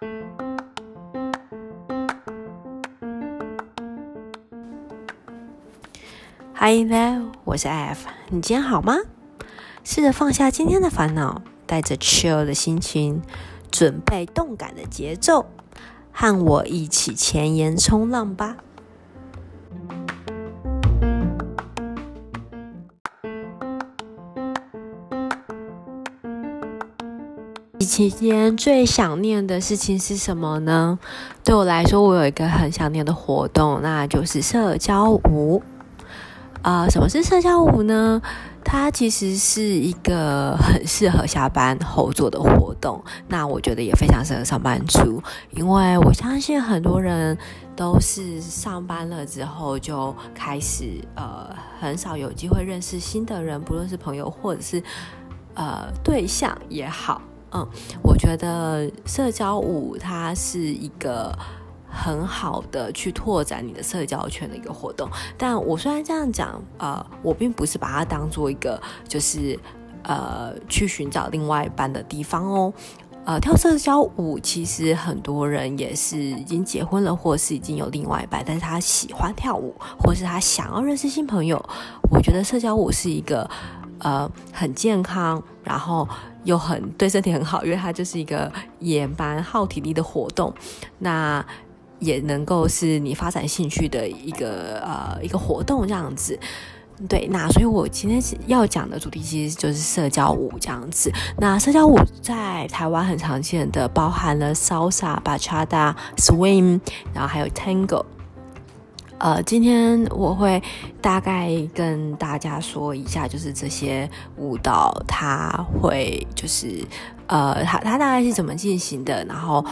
Hi there，我是 F，你今天好吗？试着放下今天的烦恼，带着 chill 的心情，准备动感的节奏，和我一起前沿冲浪吧。期间最想念的事情是什么呢？对我来说，我有一个很想念的活动，那就是社交舞。啊、什么是社交舞呢？它其实是一个很适合下班后做的活动。那我觉得也非常适合上班族，因为我相信很多人都是上班了之后就开始呃，很少有机会认识新的人，不论是朋友或者是呃对象也好。嗯，我觉得社交舞它是一个。很好的去拓展你的社交圈的一个活动，但我虽然这样讲，呃，我并不是把它当做一个就是呃去寻找另外一半的地方哦。呃，跳社交舞其实很多人也是已经结婚了，或是已经有另外一半，但是他喜欢跳舞，或是他想要认识新朋友。我觉得社交舞是一个呃很健康，然后又很对身体很好，因为它就是一个也蛮耗体力的活动。那也能够是你发展兴趣的一个呃一个活动这样子，对，那所以我今天要讲的主题其实就是社交舞这样子。那社交舞在台湾很常见的，包含了 Salsa、Bachata、Swing，然后还有 Tango。呃，今天我会大概跟大家说一下，就是这些舞蹈它会就是呃它它大概是怎么进行的，然后。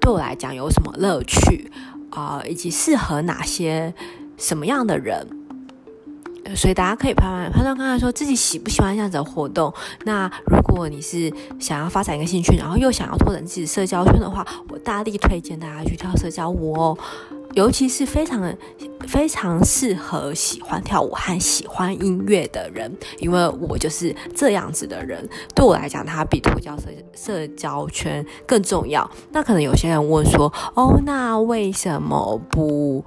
对我来讲有什么乐趣啊、以及适合哪些什么样的人，所以大家可以判断判断看看，说自己喜不喜欢这样子的活动。那如果你是想要发展一个兴趣，然后又想要拓展自己社交圈的话，我大力推荐大家去跳社交舞哦。尤其是非常非常适合喜欢跳舞和喜欢音乐的人，因为我就是这样子的人。对我来讲，它比拓交社社交圈更重要。那可能有些人问说：“哦，那为什么不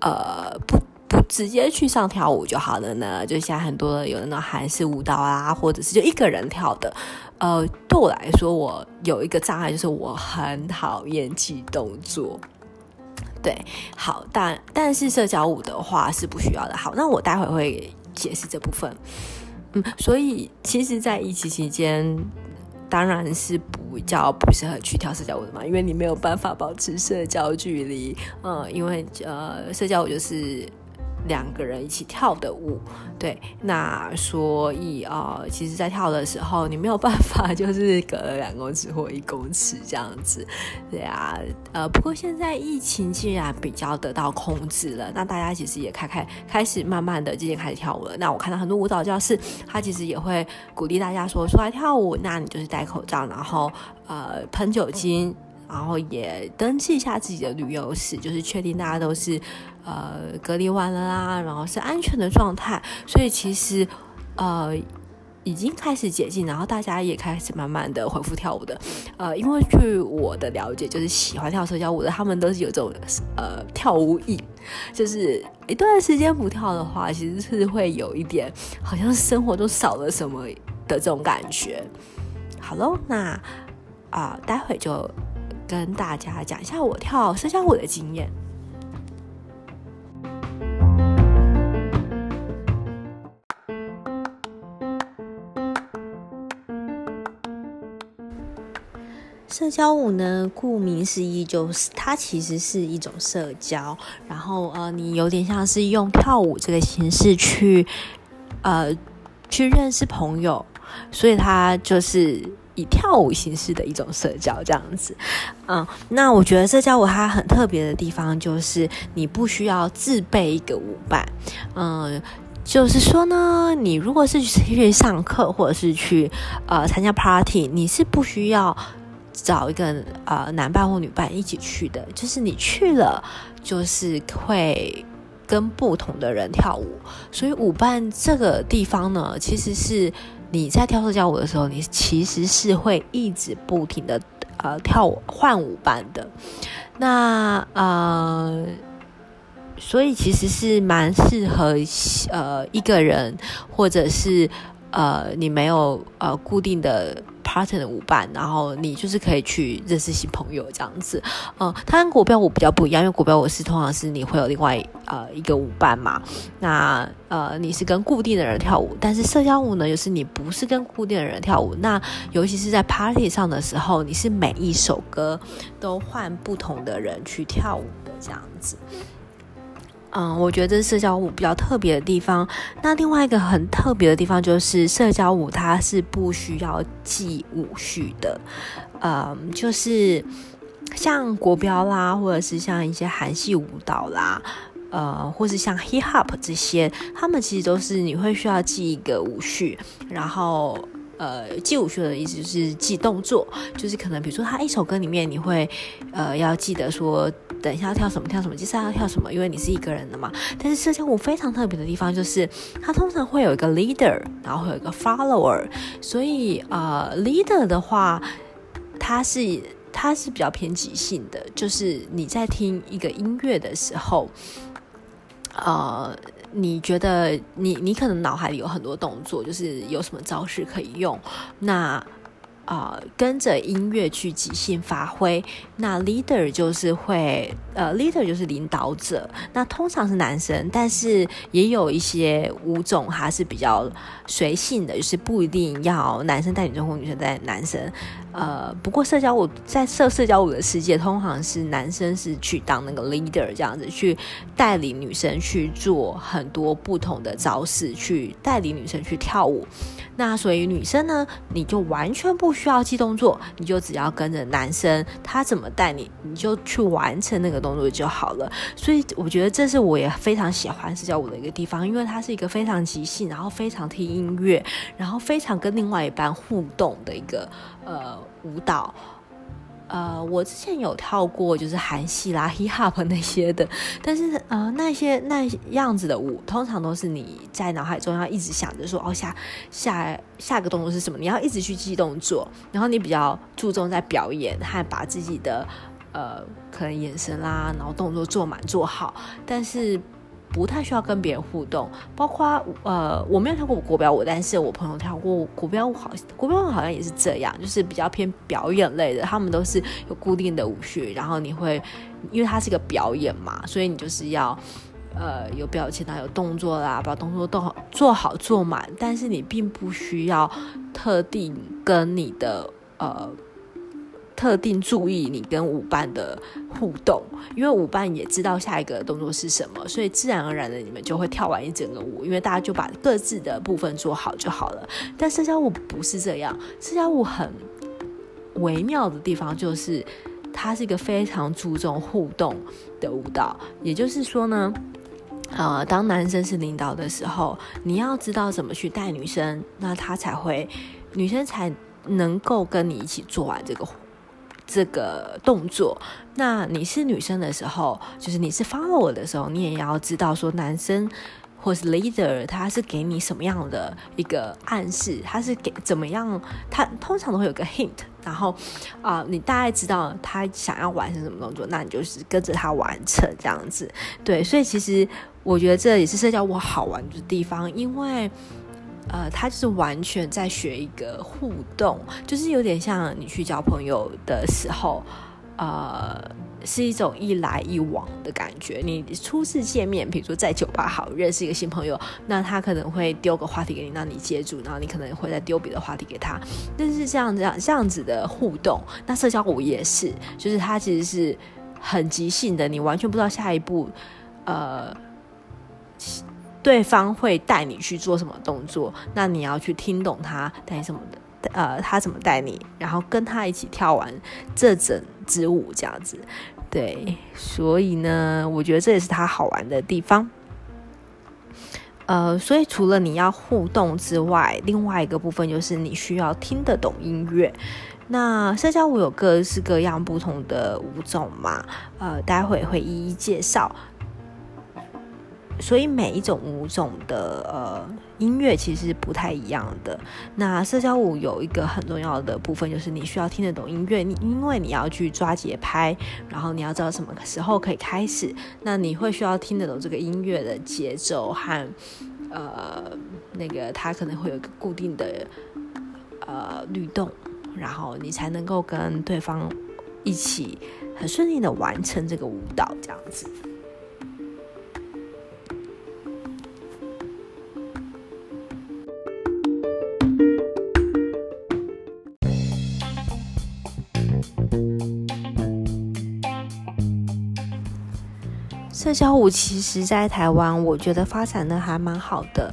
呃不不直接去上跳舞就好了呢？”就像很多的有那种韩式舞蹈啊，或者是就一个人跳的。呃，对我来说，我有一个障碍，就是我很讨厌记动作。对，好，但但是社交舞的话是不需要的。好，那我待会会解释这部分。嗯，所以其实，在疫情期间，当然是比较不适合去跳社交舞的嘛，因为你没有办法保持社交距离。嗯，因为呃，社交舞就是。两个人一起跳的舞，对，那所以啊、其实，在跳的时候，你没有办法就是隔了两公尺或一公尺这样子，对啊，呃，不过现在疫情既然比较得到控制了，那大家其实也开开开始慢慢的渐渐开始跳舞了。那我看到很多舞蹈教室，他其实也会鼓励大家说，出来跳舞，那你就是戴口罩，然后呃喷酒精。然后也登记一下自己的旅游史，就是确定大家都是呃隔离完了啦，然后是安全的状态。所以其实呃已经开始解禁，然后大家也开始慢慢的恢复跳舞的。呃，因为据我的了解，就是喜欢跳社交舞的，他们都是有这种呃跳舞瘾，就是一段时间不跳的话，其实是会有一点好像生活中少了什么的这种感觉。好喽，那啊、待会就。跟大家讲一下我跳社交舞的经验。社交舞呢，顾名思义，就是它其实是一种社交。然后呃，你有点像是用跳舞这个形式去呃去认识朋友，所以它就是。以跳舞形式的一种社交这样子，嗯，那我觉得社交舞它很特别的地方就是你不需要自备一个舞伴，嗯，就是说呢，你如果是去上课或者是去呃参加 party，你是不需要找一个呃男伴或女伴一起去的，就是你去了就是会跟不同的人跳舞，所以舞伴这个地方呢，其实是。你在跳社交舞的时候，你其实是会一直不停的呃跳舞换舞伴的。那呃，所以其实是蛮适合呃一个人，或者是呃你没有呃固定的。Partner 的舞伴，然后你就是可以去认识新朋友这样子。嗯，它跟国标舞比较不一样，因为国标舞是通常是你会有另外呃一个舞伴嘛。那呃你是跟固定的人跳舞，但是社交舞呢，就是你不是跟固定的人跳舞。那尤其是在 party 上的时候，你是每一首歌都换不同的人去跳舞的这样子。嗯，我觉得这是社交舞比较特别的地方。那另外一个很特别的地方就是社交舞，它是不需要记舞序的。嗯，就是像国标啦，或者是像一些韩系舞蹈啦，呃，或是像 hip hop 这些，他们其实都是你会需要记一个舞序，然后。呃，记舞秀的意思就是记动作，就是可能比如说他一首歌里面，你会呃要记得说，等一下要跳什么跳什么，接下来要跳什么，因为你是一个人的嘛。但是社交舞非常特别的地方就是，它通常会有一个 leader，然后会有一个 follower，所以呃 leader 的话，它是它是比较偏即兴的，就是你在听一个音乐的时候，呃。你觉得你你可能脑海里有很多动作，就是有什么招式可以用，那。啊、跟着音乐去即兴发挥。那 leader 就是会，呃，leader 就是领导者。那通常是男生，但是也有一些舞种还是比较随性的，就是不一定要男生带女生或女生带男生。呃，不过社交舞在社社交舞的世界，通常是男生是去当那个 leader 这样子，去带领女生去做很多不同的招式，去带领女生去跳舞。那所以女生呢，你就完全不需要记动作，你就只要跟着男生他怎么带你，你就去完成那个动作就好了。所以我觉得这是我也非常喜欢社交舞的一个地方，因为它是一个非常即兴，然后非常听音乐，然后非常跟另外一半互动的一个呃舞蹈。呃，我之前有跳过，就是韩系啦、hip hop 那些的，但是呃，那些那样子的舞，通常都是你在脑海中要一直想着说，哦，下下下个动作是什么，你要一直去记动作，然后你比较注重在表演和把自己的呃可能眼神啦，然后动作做满做好，但是。不太需要跟别人互动，包括呃，我没有跳过国标舞，但是我朋友跳过国标舞，好，国标舞好像也是这样，就是比较偏表演类的，他们都是有固定的舞序，然后你会，因为它是一个表演嘛，所以你就是要呃有表情啊，有动作啦，把动作都好做好做满，但是你并不需要特定跟你的呃。特定注意你跟舞伴的互动，因为舞伴也知道下一个动作是什么，所以自然而然的你们就会跳完一整个舞，因为大家就把各自的部分做好就好了。但社交舞不是这样，社交舞很微妙的地方就是它是一个非常注重互动的舞蹈，也就是说呢，呃，当男生是领导的时候，你要知道怎么去带女生，那他才会，女生才能够跟你一起做完这个。这个动作，那你是女生的时候，就是你是 follower 的时候，你也要知道说男生或是 leader 他是给你什么样的一个暗示，他是给怎么样，他通常都会有个 hint，然后啊、你大概知道他想要完成什么动作，那你就是跟着他完成这样子。对，所以其实我觉得这也是社交舞好玩的地方，因为。呃，他就是完全在学一个互动，就是有点像你去交朋友的时候，呃，是一种一来一往的感觉。你初次见面，比如说在酒吧好认识一个新朋友，那他可能会丢个话题给你，让你接住，然后你可能会再丢别的话题给他。但是这样这样这样子的互动，那社交舞也是，就是它其实是很即兴的，你完全不知道下一步，呃。对方会带你去做什么动作，那你要去听懂他带什么的，呃，他怎么带你，然后跟他一起跳完这整支舞，这样子，对，所以呢，我觉得这也是他好玩的地方。呃，所以除了你要互动之外，另外一个部分就是你需要听得懂音乐。那社交舞有各式各样不同的舞种嘛，呃，待会会一一介绍。所以每一种舞种的呃音乐其实不太一样的。那社交舞有一个很重要的部分，就是你需要听得懂音乐，你因为你要去抓节拍，然后你要知道什么时候可以开始，那你会需要听得懂这个音乐的节奏和呃那个它可能会有一个固定的呃律动，然后你才能够跟对方一起很顺利的完成这个舞蹈，这样子。社交舞其实，在台湾，我觉得发展的还蛮好的。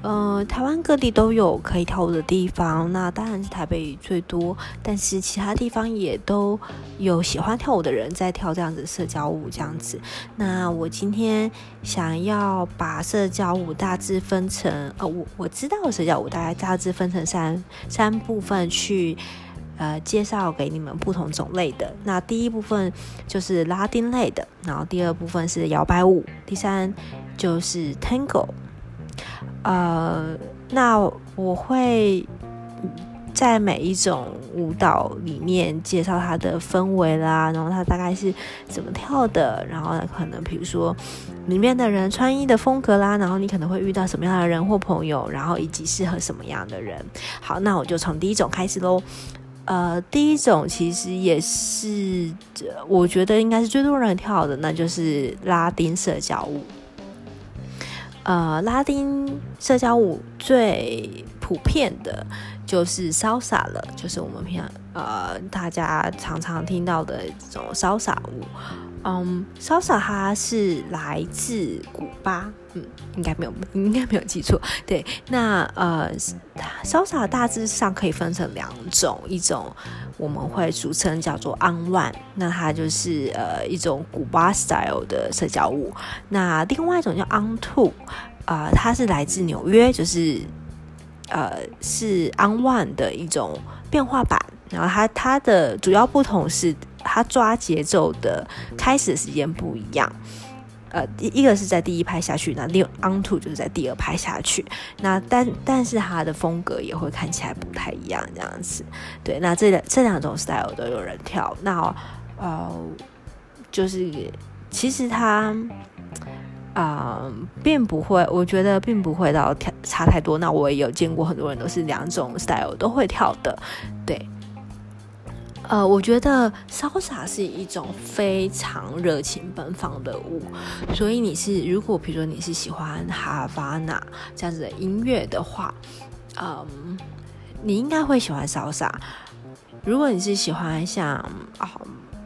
呃，台湾各地都有可以跳舞的地方，那当然是台北最多，但是其他地方也都有喜欢跳舞的人在跳这样子社交舞，这样子。那我今天想要把社交舞大致分成，呃，我我知道社交舞大概大致分成三三部分去。呃，介绍给你们不同种类的。那第一部分就是拉丁类的，然后第二部分是摇摆舞，第三就是 Tango。呃，那我会在每一种舞蹈里面介绍它的氛围啦，然后它大概是怎么跳的，然后可能比如说里面的人穿衣的风格啦，然后你可能会遇到什么样的人或朋友，然后以及适合什么样的人。好，那我就从第一种开始喽。呃，第一种其实也是，我觉得应该是最多人跳的，那就是拉丁社交舞。呃，拉丁社交舞最普遍的就是潇洒了，就是我们平常呃大家常常听到的这种潇洒舞。嗯，Salsa 它是来自古巴，嗯，应该没有，应该没有记错。对，那呃，Salsa 大致上可以分成两种，一种我们会俗称叫做 On One，那它就是呃一种古巴 style 的社交舞。那另外一种叫 On Two，啊、呃，它是来自纽约，就是呃是 On One 的一种变化版。然后它它的主要不同是，他抓节奏的开始的时间不一样，呃，第一个是在第一拍下去，那另 on two 就是在第二拍下去，那但但是它的风格也会看起来不太一样，这样子，对，那这两这两种 style 都有人跳，那呃，就是其实它啊、并不会，我觉得并不会到跳差太多，那我也有见过很多人都是两种 style 都会跳的，对。呃，我觉得 Salsa 是一种非常热情奔放的舞，所以你是如果比如说你是喜欢哈瓦那这样子的音乐的话，嗯，你应该会喜欢 Salsa。如果你是喜欢像啊，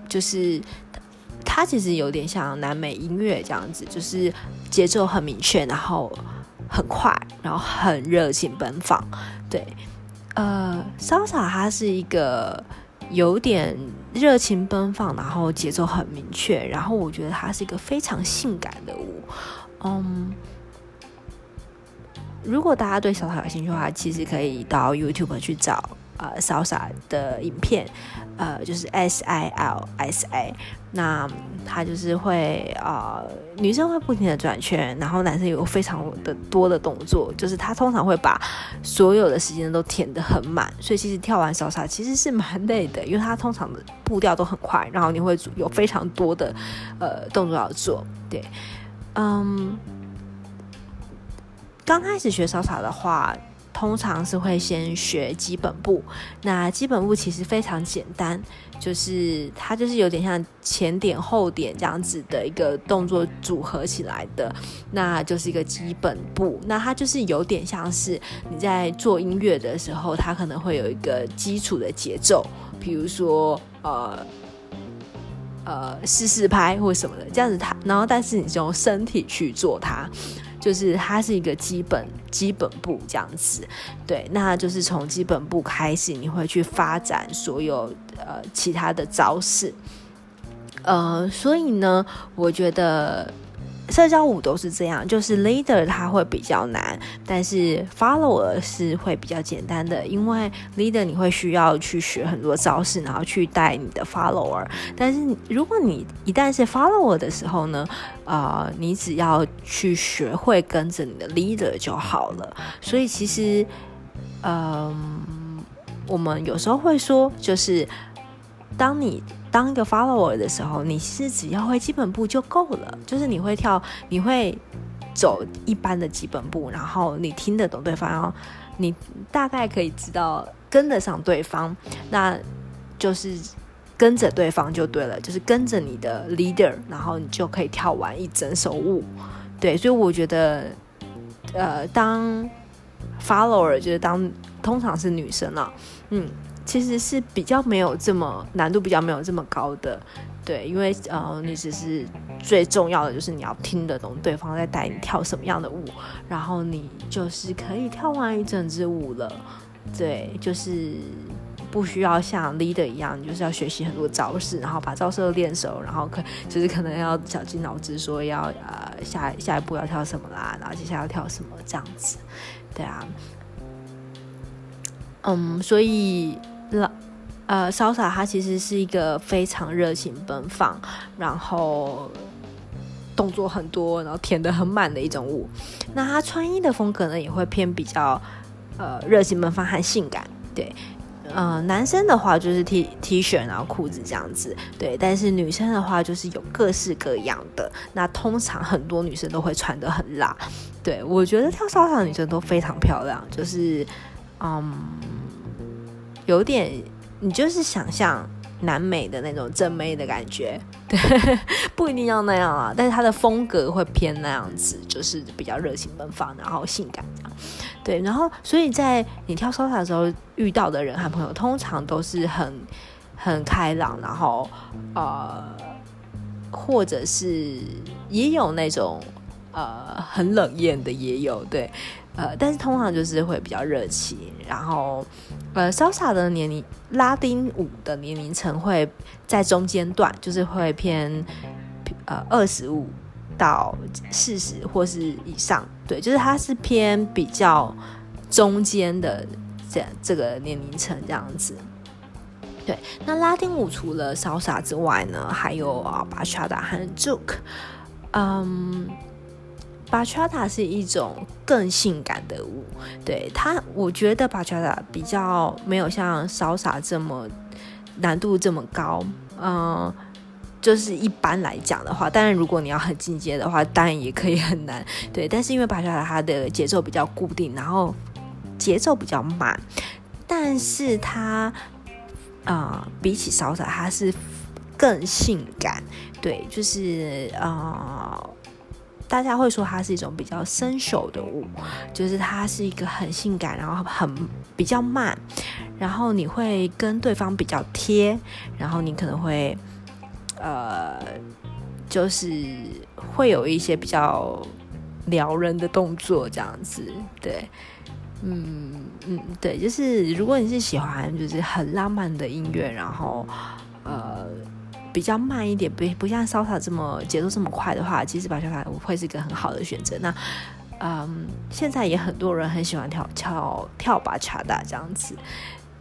就是它其实有点像南美音乐这样子，就是节奏很明确，然后很快，然后很热情奔放。对，呃，Salsa 它是一个。有点热情奔放，然后节奏很明确，然后我觉得它是一个非常性感的舞。嗯，如果大家对小草有兴趣的话，其实可以到 YouTube 去找。呃，Salsa 的影片，呃，就是 S I L S A，那他就是会呃，女生会不停的转圈，然后男生有非常的多的动作，就是他通常会把所有的时间都填得很满，所以其实跳完小萨其实是蛮累的，因为他通常的步调都很快，然后你会有非常多的呃动作要做，对，嗯，刚开始学小萨的话。通常是会先学基本步，那基本步其实非常简单，就是它就是有点像前点后点这样子的一个动作组合起来的，那就是一个基本步。那它就是有点像是你在做音乐的时候，它可能会有一个基础的节奏，比如说呃呃四四拍或什么的这样子它，然后但是你就用身体去做它。就是它是一个基本基本步这样子，对，那就是从基本步开始，你会去发展所有呃其他的招式，呃，所以呢，我觉得社交舞都是这样，就是 leader 他会比较难，但是 follower 是会比较简单的，因为 leader 你会需要去学很多招式，然后去带你的 follower。但是如果你一旦是 follower 的时候呢，呃，你只要去学会跟着你的 leader 就好了。所以其实，嗯、呃，我们有时候会说，就是当你当一个 follower 的时候，你是只要会基本步就够了，就是你会跳，你会走一般的基本步，然后你听得懂对方，然后你大概可以知道跟得上对方，那就是跟着对方就对了，就是跟着你的 leader，然后你就可以跳完一整首舞。对，所以我觉得，呃，当 follower 就是当通常是女生啊，嗯。其实是比较没有这么难度，比较没有这么高的，对，因为呃，你只是最重要的就是你要听得懂对方在带你跳什么样的舞，然后你就是可以跳完一整支舞了，对，就是不需要像 leader 一样，就是要学习很多招式，然后把招式都练熟，然后可就是可能要绞尽脑汁说要呃下下一步要跳什么啦，然后接下来要跳什么这样子，对啊，嗯，所以。老呃，Salsa 它其实是一个非常热情奔放，然后动作很多，然后填得很满的一种舞。那它穿衣的风格呢，也会偏比较呃热情奔放和性感。对，呃，男生的话就是 T T 恤然后裤子这样子。对，但是女生的话就是有各式各样的。那通常很多女生都会穿得很辣。对，我觉得跳 Salsa 的女生都非常漂亮，就是嗯。有点，你就是想象南美的那种正妹的感觉，对，不一定要那样啊，但是它的风格会偏那样子，就是比较热情奔放，然后性感这样，对，然后所以在你跳 Salsa 的时候遇到的人和朋友，通常都是很很开朗，然后呃，或者是也有那种呃很冷艳的也有，对。呃，但是通常就是会比较热情，然后，呃潇洒的年龄，拉丁舞的年龄层会在中间段，就是会偏，呃，二十五到四十或是以上，对，就是它是偏比较中间的这这个年龄层这样子。对，那拉丁舞除了潇洒之外呢，还有啊，Bachata 和 joke，嗯。巴恰塔是一种更性感的舞，对它，我觉得巴恰塔比较没有像骚洒这么难度这么高，嗯，就是一般来讲的话，当然如果你要很进阶的话，当然也可以很难，对，但是因为 Bachata 它的节奏比较固定，然后节奏比较慢，但是它啊、比起 Salsa 它是更性感，对，就是啊。大家会说它是一种比较生手的舞，就是它是一个很性感，然后很比较慢，然后你会跟对方比较贴，然后你可能会呃，就是会有一些比较撩人的动作这样子，对，嗯嗯，对，就是如果你是喜欢就是很浪漫的音乐，然后呃。比较慢一点，不不像 Salsa 这么节奏这么快的话，其实芭莎舞会是一个很好的选择。那，嗯，现在也很多人很喜欢跳跳跳 Bachata 这样子，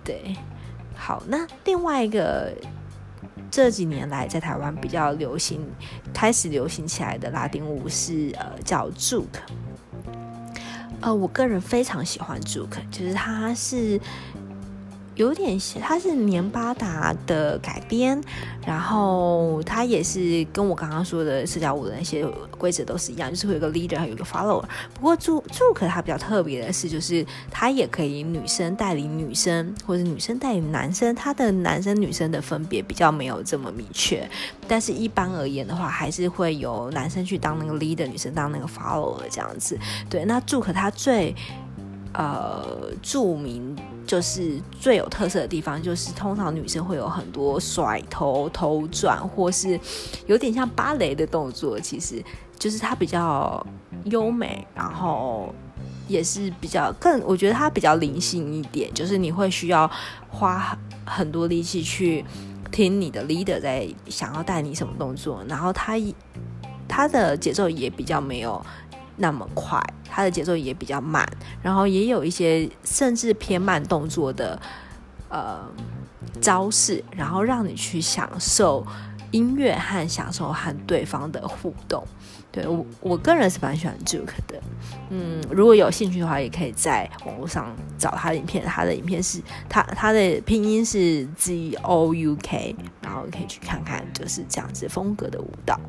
对。好，那另外一个这几年来在台湾比较流行、开始流行起来的拉丁舞是呃叫 Juke，呃，我个人非常喜欢 Juke，就是它是。有点像，它是年巴达的改编，然后它也是跟我刚刚说的社交舞的那些规则都是一样，就是会有个 leader，还有个 follower。不过祝祝可它比较特别的是，就是它也可以女生带领女生，或者女生带领男生，它的男生女生的分别比较没有这么明确。但是一般而言的话，还是会有男生去当那个 leader，女生当那个 follower 这样子。对，那祝可它最呃著名。就是最有特色的地方，就是通常女生会有很多甩头、头转，或是有点像芭蕾的动作。其实就是它比较优美，然后也是比较更，我觉得它比较灵性一点。就是你会需要花很多力气去听你的 leader 在想要带你什么动作，然后他他的节奏也比较没有那么快，它的节奏也比较慢，然后也有一些甚至偏慢动作的呃招式，然后让你去享受音乐和享受和对方的互动。对，我我个人是蛮喜欢 Juke 的，嗯，如果有兴趣的话，也可以在网络上找他的影片。他的影片是他他的拼音是 Z O U K，然后可以去看看，就是这样子风格的舞蹈。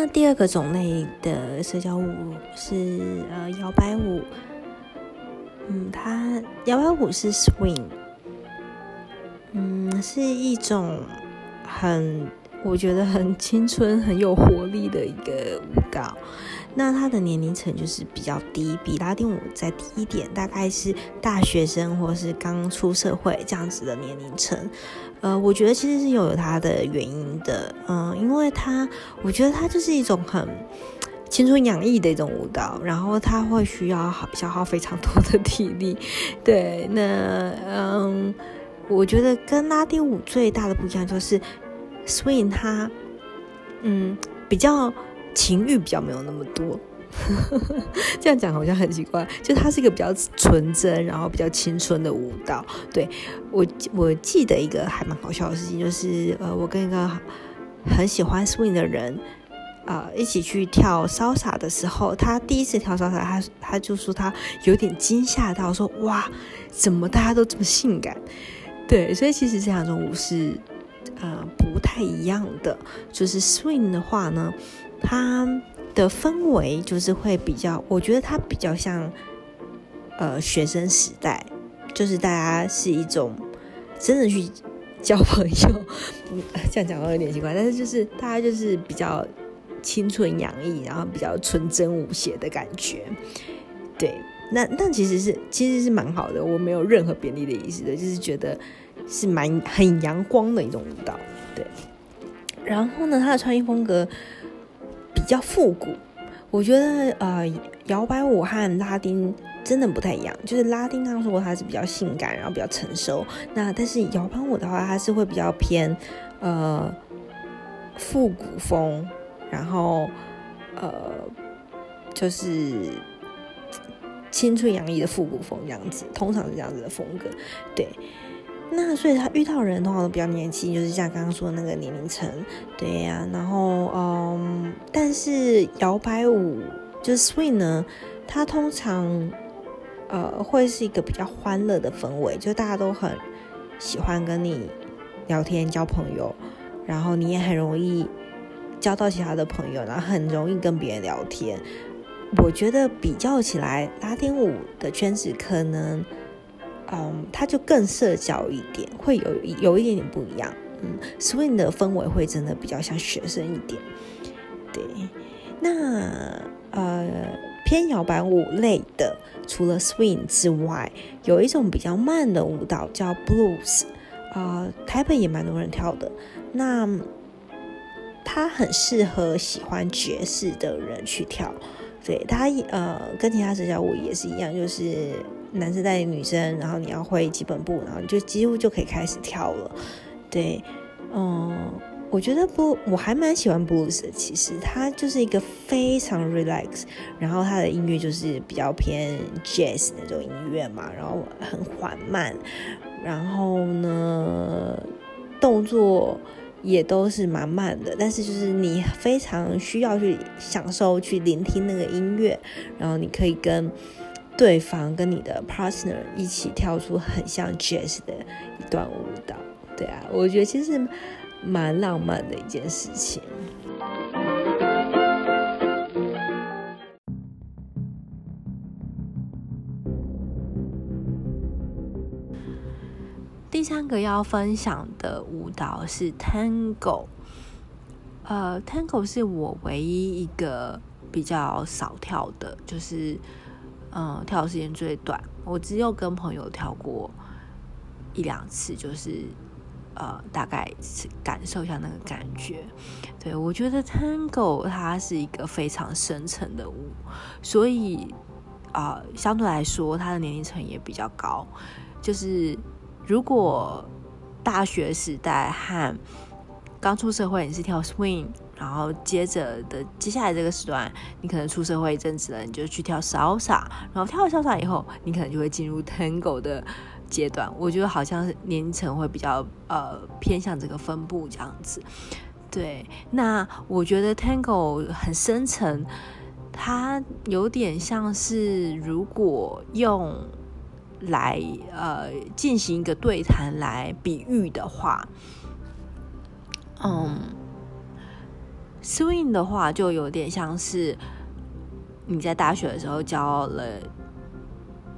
那第二个种类的社交舞是呃摇摆舞，嗯，它摇摆舞是 swing，嗯，是一种很我觉得很青春、很有活力的一个舞蹈。那它的年龄层就是比较低，比拉丁舞再低一点，大概是大学生或是刚出社会这样子的年龄层。呃，我觉得其实是有有它的原因的，嗯、因为它，我觉得它就是一种很青春洋溢的一种舞蹈，然后它会需要好消耗非常多的体力。对，那嗯，我觉得跟拉丁舞最大的不一样就是 swing 它，嗯，比较。情欲比较没有那么多，这样讲好像很奇怪。就它是一个比较纯真，然后比较青春的舞蹈。对，我，我记得一个还蛮好笑的事情，就是呃，我跟一个很喜欢 swing 的人啊、一起去跳 salsa 的时候，他第一次跳 salsa，他他就说他有点惊吓到，说哇，怎么大家都这么性感？对，所以其实这两种舞是呃不太一样的。就是 swing 的话呢。它的氛围就是会比较，我觉得它比较像，呃，学生时代，就是大家是一种真的去交朋友，嗯，这样讲会有点奇怪，但是就是大家就是比较青春洋溢，然后比较纯真无邪的感觉，对，那那其实是其实是蛮好的，我没有任何贬低的意思的，就是觉得是蛮很阳光的一种舞蹈，对，然后呢，他的穿衣风格。比较复古，我觉得呃，摇摆舞和拉丁真的不太一样。就是拉丁刚刚说过它是比较性感，然后比较成熟。那但是摇摆舞的话，它是会比较偏呃复古风，然后呃就是青春洋溢的复古风这样子，通常是这样子的风格，对。那所以他遇到人通常都比较年轻，就是像刚刚说的那个年龄层，对呀、然后嗯，但是摇摆舞就是 swing 呢，它通常呃会是一个比较欢乐的氛围，就大家都很喜欢跟你聊天交朋友，然后你也很容易交到其他的朋友，然后很容易跟别人聊天。我觉得比较起来，拉丁舞的圈子可能。嗯，它就更社交一点，会有有一点点不一样。嗯，swing 的氛围会真的比较像学生一点。对，那呃偏摇摆舞类的，除了 swing 之外，有一种比较慢的舞蹈叫 blues，啊、呃，台北也蛮多人跳的。那它很适合喜欢爵士的人去跳。对，它呃跟其他社交舞也是一样，就是。男生带领女生，然后你要会基本步，然后你就几乎就可以开始跳了。对，嗯，我觉得不，我还蛮喜欢 blues 的。其实它就是一个非常 relax，然后它的音乐就是比较偏 jazz 那种音乐嘛，然后很缓慢，然后呢，动作也都是蛮慢的，但是就是你非常需要去享受、去聆听那个音乐，然后你可以跟。对方跟你的 partner 一起跳出很像 jazz 的一段舞蹈，对啊，我觉得其实蛮浪漫的一件事情。第三个要分享的舞蹈是 Tango，呃，Tango 是我唯一一个比较少跳的，就是。嗯，跳的时间最短，我只有跟朋友跳过一两次，就是呃，大概是感受一下那个感觉。对，我觉得 Tango 它是一个非常深层的舞，所以啊、相对来说它的年龄层也比较高。就是如果大学时代和刚出社会，你是跳 Swing，然后接着的接下来这个时段，你可能出社会一阵子了，你就去跳 Salsa，然后跳了 Salsa 以后，你可能就会进入 Tango 的阶段。我觉得好像年龄层会比较呃偏向这个分布这样子。对，那我觉得 Tango 很深层，它有点像是如果用来呃进行一个对谈来比喻的话。嗯，swing 的话就有点像是你在大学的时候交了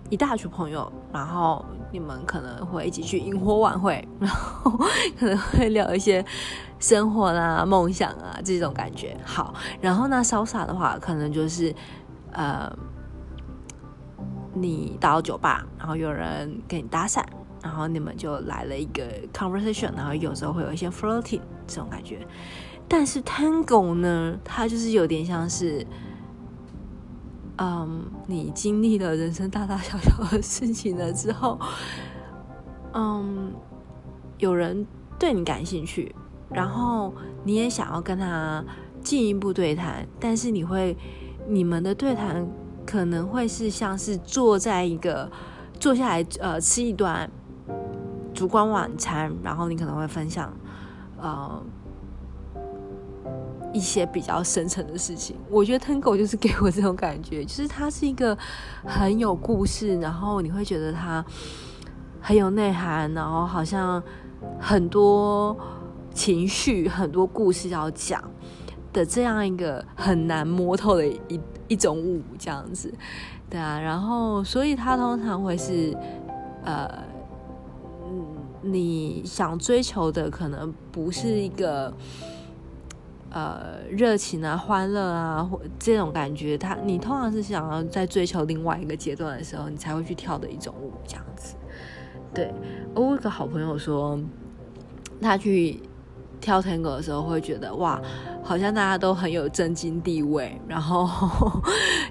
一大群朋友，然后你们可能会一起去萤火晚会，然后可能会聊一些生活啊、梦想啊这种感觉。好，然后呢潇洒的话可能就是呃，你到酒吧，然后有人给你搭讪。然后你们就来了一个 conversation，然后有时候会有一些 flirting 这种感觉。但是 tango 呢，它就是有点像是，嗯，你经历了人生大大小小的事情了之后，嗯，有人对你感兴趣，然后你也想要跟他进一步对谈，但是你会，你们的对谈可能会是像是坐在一个坐下来，呃，吃一段。烛光晚餐，然后你可能会分享，呃，一些比较深层的事情。我觉得 Tango 就是给我这种感觉，就是它是一个很有故事，然后你会觉得它很有内涵，然后好像很多情绪、很多故事要讲的这样一个很难摸透的一一种舞，这样子，对啊。然后，所以它通常会是，呃。你想追求的可能不是一个，呃，热情啊、欢乐啊，或这种感觉。他，你通常是想要在追求另外一个阶段的时候，你才会去跳的一种舞，这样子。对，我有个好朋友说，他去跳天鹅的时候，会觉得哇，好像大家都很有政经地位，然后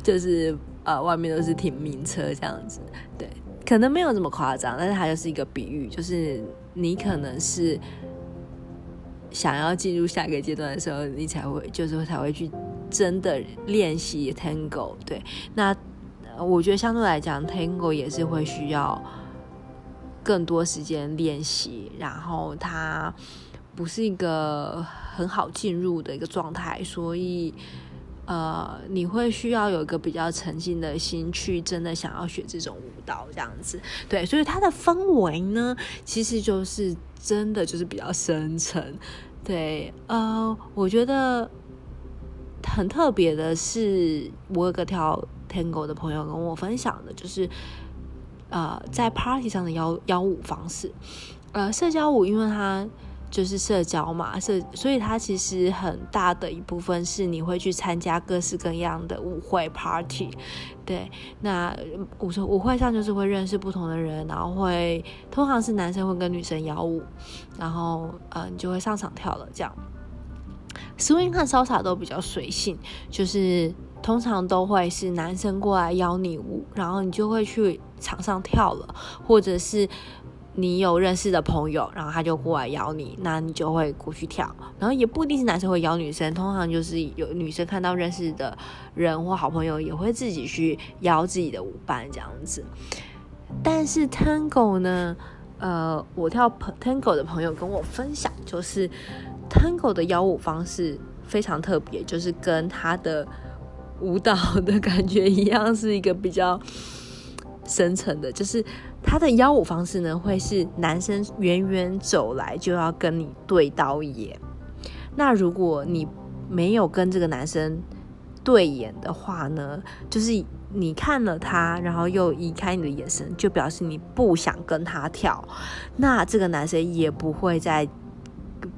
就是呃，外面都是停名车这样子，对。可能没有这么夸张，但是它就是一个比喻，就是你可能是想要进入下一个阶段的时候，你才会就是才会去真的练习 Tango。对，那我觉得相对来讲，Tango 也是会需要更多时间练习，然后它不是一个很好进入的一个状态，所以。呃，你会需要有一个比较沉静的心去真的想要学这种舞蹈，这样子，对，所以它的氛围呢，其实就是真的就是比较深沉，对，呃，我觉得很特别的是，我有个跳 Tango 的朋友跟我分享的，就是呃，在 party 上的邀邀舞方式，呃，社交舞，因为它。就是社交嘛，社，所以它其实很大的一部分是你会去参加各式各样的舞会 party，对，那舞舞会上就是会认识不同的人，然后会通常是男生会跟女生邀舞，然后呃你就会上场跳了这样。Swing 和 Salsa 都比较随性，就是通常都会是男生过来邀你舞，然后你就会去场上跳了，或者是。你有认识的朋友，然后他就过来邀你，那你就会过去跳。然后也不一定是男生会邀女生，通常就是有女生看到认识的人或好朋友，也会自己去邀自己的舞伴这样子。但是 Tango 呢，呃，我跳 Tango 的朋友跟我分享，就是 Tango 的邀舞方式非常特别，就是跟他的舞蹈的感觉一样，是一个比较深层的，就是。他的邀舞方式呢，会是男生远远走来就要跟你对刀眼。那如果你没有跟这个男生对眼的话呢，就是你看了他，然后又移开你的眼神，就表示你不想跟他跳。那这个男生也不会再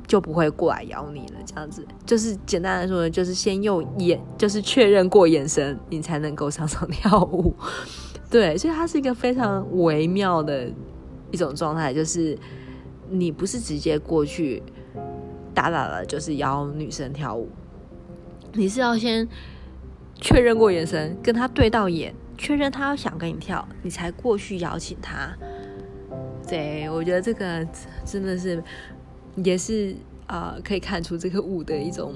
就不会过来邀你了。这样子，就是简单来说呢，就是先用眼，就是确认过眼神，你才能够上场跳舞。对，所以它是一个非常微妙的一种状态，就是你不是直接过去打打了，就是邀女生跳舞，你是要先确认过眼神，跟他对到眼，确认他想跟你跳，你才过去邀请他。对，我觉得这个真的是也是呃，可以看出这个舞的一种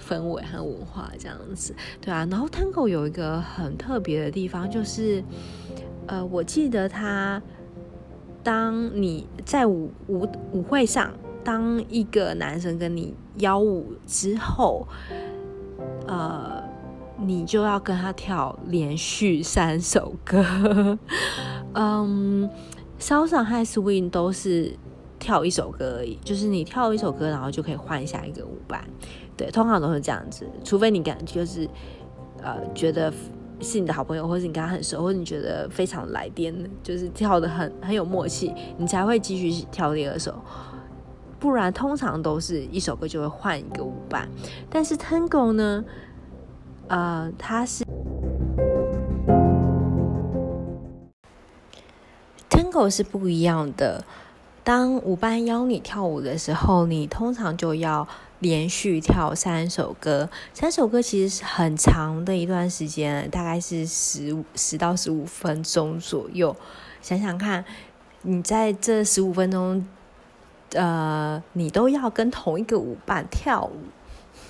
氛围和文化这样子。对啊，然后 Tango 有一个很特别的地方，就是呃，我记得他。当你在舞舞舞会上，当一个男生跟你邀舞之后，呃，你就要跟他跳连续三首歌。嗯，Salsa 和 Swing 都是跳一首歌而已，就是你跳一首歌，然后就可以换下一个舞伴。对，通常都是这样子，除非你感觉就是呃觉得。是你的好朋友，或是你跟他很熟，或者你觉得非常来电，就是跳的很很有默契，你才会继续跳第二首。不然通常都是一首歌就会换一个舞伴。但是 Tango 呢，呃，它是 Tango 是不一样的。当舞伴邀你跳舞的时候，你通常就要。连续跳三首歌，三首歌其实是很长的一段时间，大概是十十到十五分钟左右。想想看，你在这十五分钟，呃，你都要跟同一个舞伴跳舞，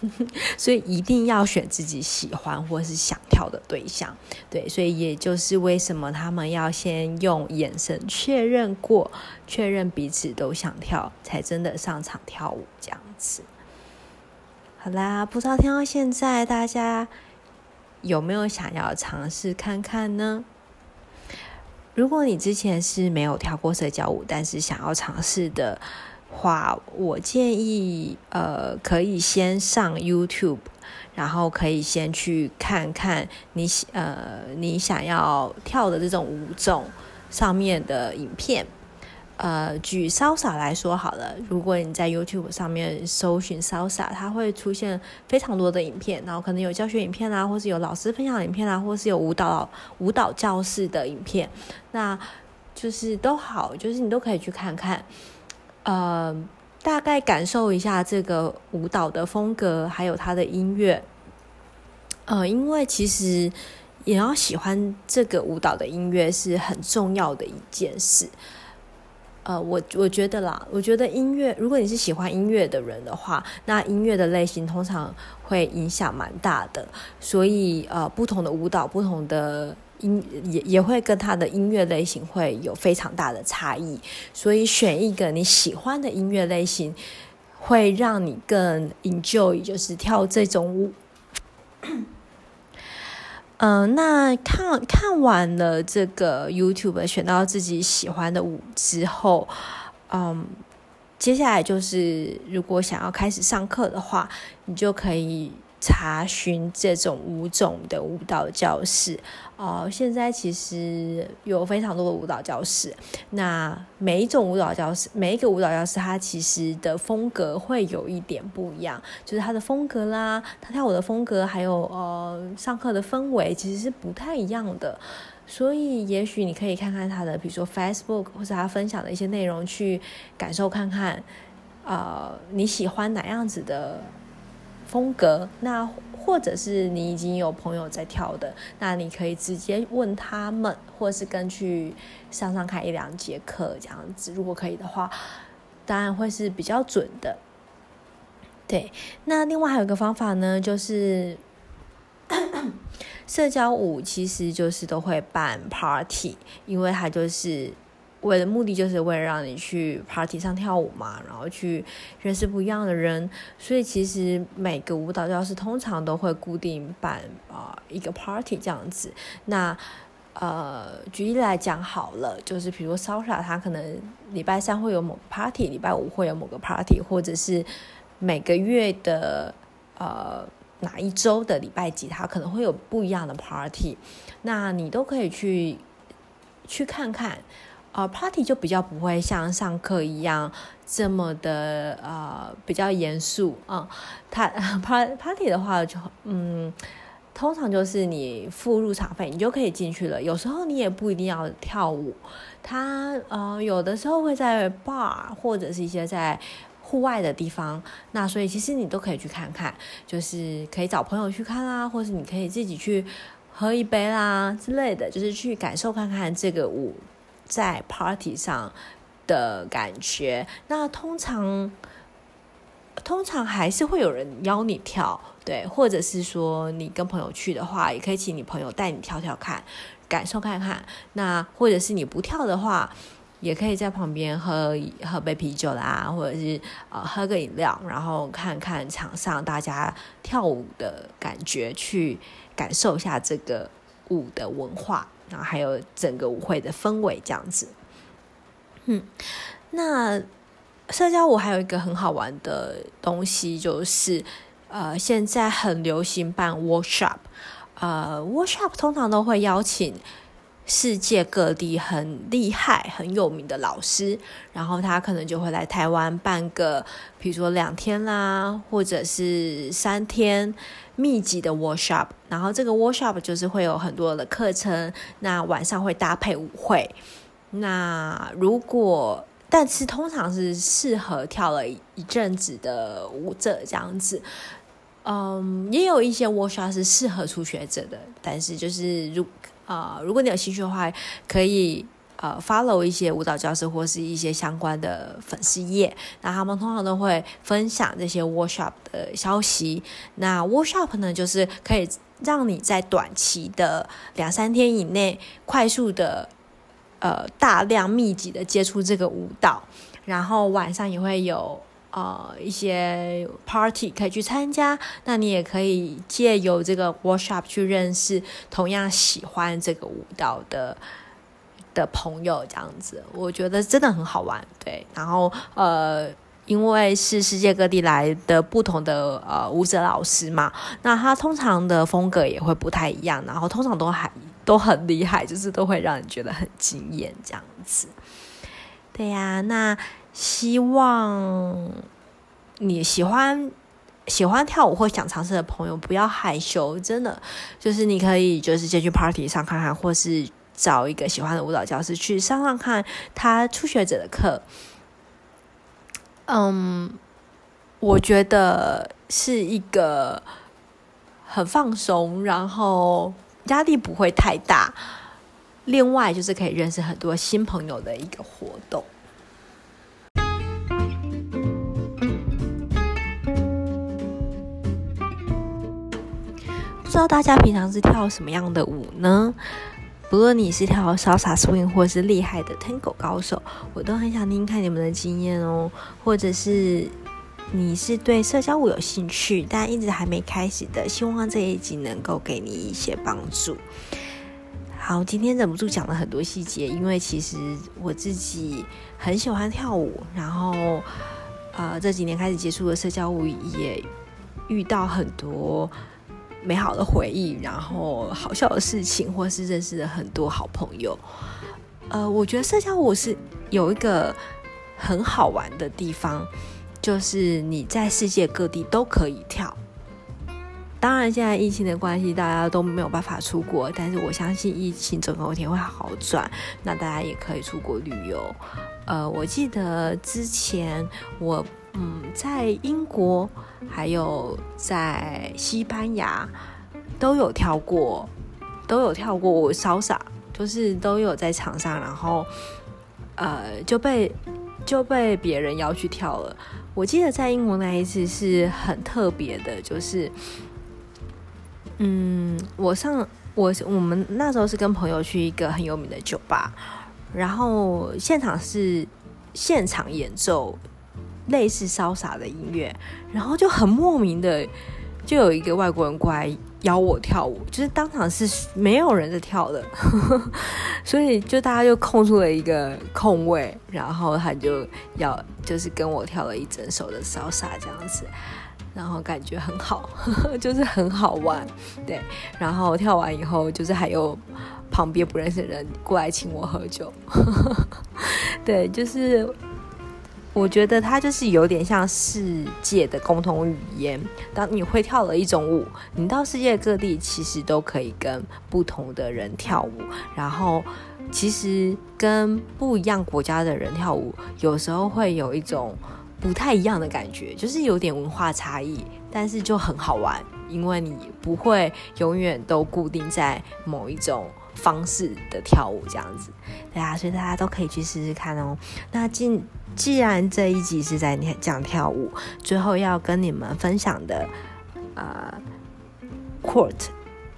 所以一定要选自己喜欢或是想跳的对象。对，所以也就是为什么他们要先用眼神确认过，确认彼此都想跳，才真的上场跳舞这样子。好啦，不知道听到现在，大家有没有想要尝试看看呢？如果你之前是没有跳过社交舞，但是想要尝试的话，我建议呃，可以先上 YouTube，然后可以先去看看你呃你想要跳的这种舞种上面的影片。呃，举 Salsa 来说好了，如果你在 YouTube 上面搜寻 Salsa，它会出现非常多的影片，然后可能有教学影片啊，或是有老师分享影片啊，或是有舞蹈舞蹈教室的影片，那就是都好，就是你都可以去看看，呃，大概感受一下这个舞蹈的风格，还有它的音乐，呃，因为其实也要喜欢这个舞蹈的音乐是很重要的一件事。呃，我我觉得啦，我觉得音乐，如果你是喜欢音乐的人的话，那音乐的类型通常会影响蛮大的，所以呃，不同的舞蹈，不同的音也也会跟他的音乐类型会有非常大的差异，所以选一个你喜欢的音乐类型，会让你更 enjoy，就是跳这种舞。嗯、那看看完了这个 YouTube，选到自己喜欢的舞之后，嗯，接下来就是如果想要开始上课的话，你就可以。查询这种舞种的舞蹈教室，呃，现在其实有非常多的舞蹈教室。那每一种舞蹈教室，每一个舞蹈教室，它其实的风格会有一点不一样，就是它的风格啦，它跳舞的风格，还有呃上课的氛围，其实是不太一样的。所以，也许你可以看看他的，比如说 Facebook 或者他分享的一些内容，去感受看看，呃，你喜欢哪样子的。风格，那或者是你已经有朋友在跳的，那你可以直接问他们，或是跟去上上看一两节课这样子。如果可以的话，当然会是比较准的。对，那另外还有一个方法呢，就是 社交舞其实就是都会办 party，因为它就是。为的目的就是为了让你去 party 上跳舞嘛，然后去认识不一样的人，所以其实每个舞蹈教室通常都会固定办啊、一个 party 这样子。那呃，举例来讲好了，就是比如 Salsa，它可能礼拜三会有某个 party，礼拜五会有某个 party，或者是每个月的呃哪一周的礼拜几，他可能会有不一样的 party。那你都可以去去看看。呃，party 就比较不会像上课一样这么的呃比较严肃啊。他、呃、party 的话就嗯，通常就是你付入场费，你就可以进去了。有时候你也不一定要跳舞，它呃有的时候会在 bar 或者是一些在户外的地方，那所以其实你都可以去看看，就是可以找朋友去看啦，或是你可以自己去喝一杯啦之类的，就是去感受看看这个舞在 party 上的感觉。那通常。通常还是会有人邀你跳，对，或者是说你跟朋友去的话，也可以请你朋友带你跳跳看，感受看看。那或者是你不跳的话，也可以在旁边喝喝杯啤酒啦，或者是呃喝个饮料，然后看看场上大家跳舞的感觉，去感受一下这个舞的文化，然后还有整个舞会的氛围这样子。嗯，那。社交舞还有一个很好玩的东西，就是呃，现在很流行办 workshop，呃，workshop 通常都会邀请世界各地很厉害、很有名的老师，然后他可能就会来台湾办个，比如说两天啦，或者是三天密集的 workshop，然后这个 workshop 就是会有很多的课程，那晚上会搭配舞会，那如果但是通常是适合跳了一阵子的舞者这样子，嗯，也有一些 workshop 是适合初学者的。但是就是如、呃，如果你有兴趣的话，可以呃 follow 一些舞蹈教室或是一些相关的粉丝页，那他们通常都会分享这些 workshop 的消息。那 workshop 呢，就是可以让你在短期的两三天以内快速的。呃，大量密集的接触这个舞蹈，然后晚上也会有呃一些 party 可以去参加。那你也可以借由这个 workshop 去认识同样喜欢这个舞蹈的的朋友，这样子我觉得真的很好玩。对，然后呃，因为是世界各地来的不同的呃舞者老师嘛，那他通常的风格也会不太一样，然后通常都还。都很厉害，就是都会让你觉得很惊艳这样子。对呀，那希望你喜欢喜欢跳舞或想尝试的朋友不要害羞，真的就是你可以就是先去 party 上看看，或是找一个喜欢的舞蹈教室去上上看他初学者的课。嗯，我觉得是一个很放松，然后。压力不会太大，另外就是可以认识很多新朋友的一个活动。不知道大家平常是跳什么样的舞呢？不论你是跳 Salsa Swing 或是厉害的 Tango 高手，我都很想听听看你们的经验哦，或者是。你是对社交舞有兴趣，但一直还没开始的，希望这一集能够给你一些帮助。好，今天忍不住讲了很多细节，因为其实我自己很喜欢跳舞，然后呃这几年开始接触了社交舞，也遇到很多美好的回忆，然后好笑的事情，或是认识了很多好朋友。呃，我觉得社交舞是有一个很好玩的地方。就是你在世界各地都可以跳，当然现在疫情的关系，大家都没有办法出国，但是我相信疫情总有一天会好转，那大家也可以出国旅游。呃，我记得之前我嗯在英国，还有在西班牙都有跳过，都有跳过我潇洒就是都有在场上，然后呃就被就被别人邀去跳了。我记得在英国那一次是很特别的，就是，嗯，我上我我们那时候是跟朋友去一个很有名的酒吧，然后现场是现场演奏类似潇洒的音乐，然后就很莫名的就有一个外国人过来。邀我跳舞，就是当场是没有人在跳的，所以就大家就空出了一个空位，然后他就要就是跟我跳了一整首的潇洒这样子，然后感觉很好，就是很好玩，对。然后跳完以后，就是还有旁边不认识的人过来请我喝酒，对，就是我觉得它就是有点像世界的共同语言。当你会跳了一种舞，你到世界各地其实都可以跟不同的人跳舞。然后，其实跟不一样国家的人跳舞，有时候会有一种不太一样的感觉，就是有点文化差异，但是就很好玩，因为你不会永远都固定在某一种方式的跳舞这样子。对啊，所以大家都可以去试试看哦。那进。既然这一集是在讲跳舞，最后要跟你们分享的，呃，quote，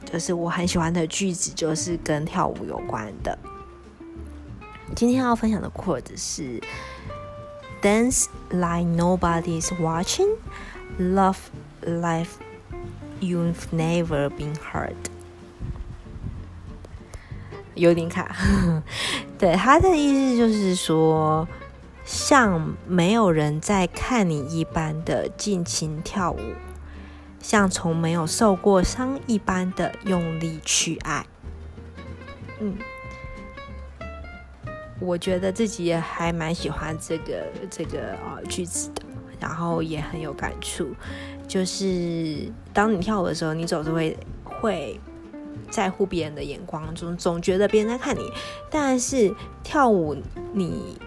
就是我很喜欢的句子，就是跟跳舞有关的。今天要分享的 quote 是：Dance like nobody's watching, love like you've never been hurt。有点卡，对，他的意思就是说。像没有人在看你一般的尽情跳舞，像从没有受过伤一般的用力去爱。嗯，我觉得自己也还蛮喜欢这个这个呃句子的，然后也很有感触。就是当你跳舞的时候，你总是会会在乎别人的眼光，总总觉得别人在看你，但是跳舞你。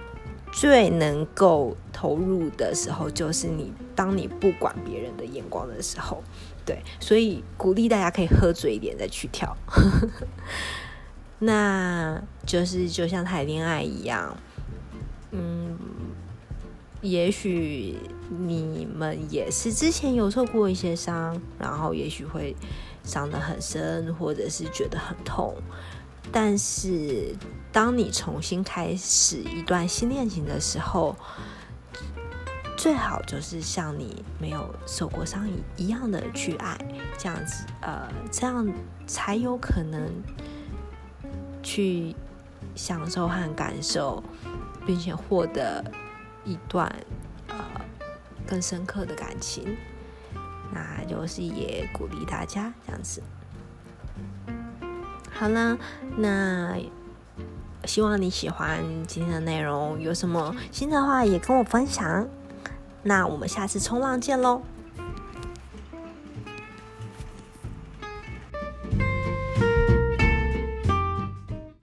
最能够投入的时候，就是你当你不管别人的眼光的时候，对，所以鼓励大家可以喝醉一点再去跳，那就是就像谈恋爱一样，嗯，也许你们也是之前有受过一些伤，然后也许会伤得很深，或者是觉得很痛。但是，当你重新开始一段新恋情的时候，最好就是像你没有受过伤一样的去爱，这样子，呃，这样才有可能去享受和感受，并且获得一段呃更深刻的感情。那就是也鼓励大家这样子。好了，那希望你喜欢今天的内容。有什么新的话也跟我分享。那我们下次冲浪见喽，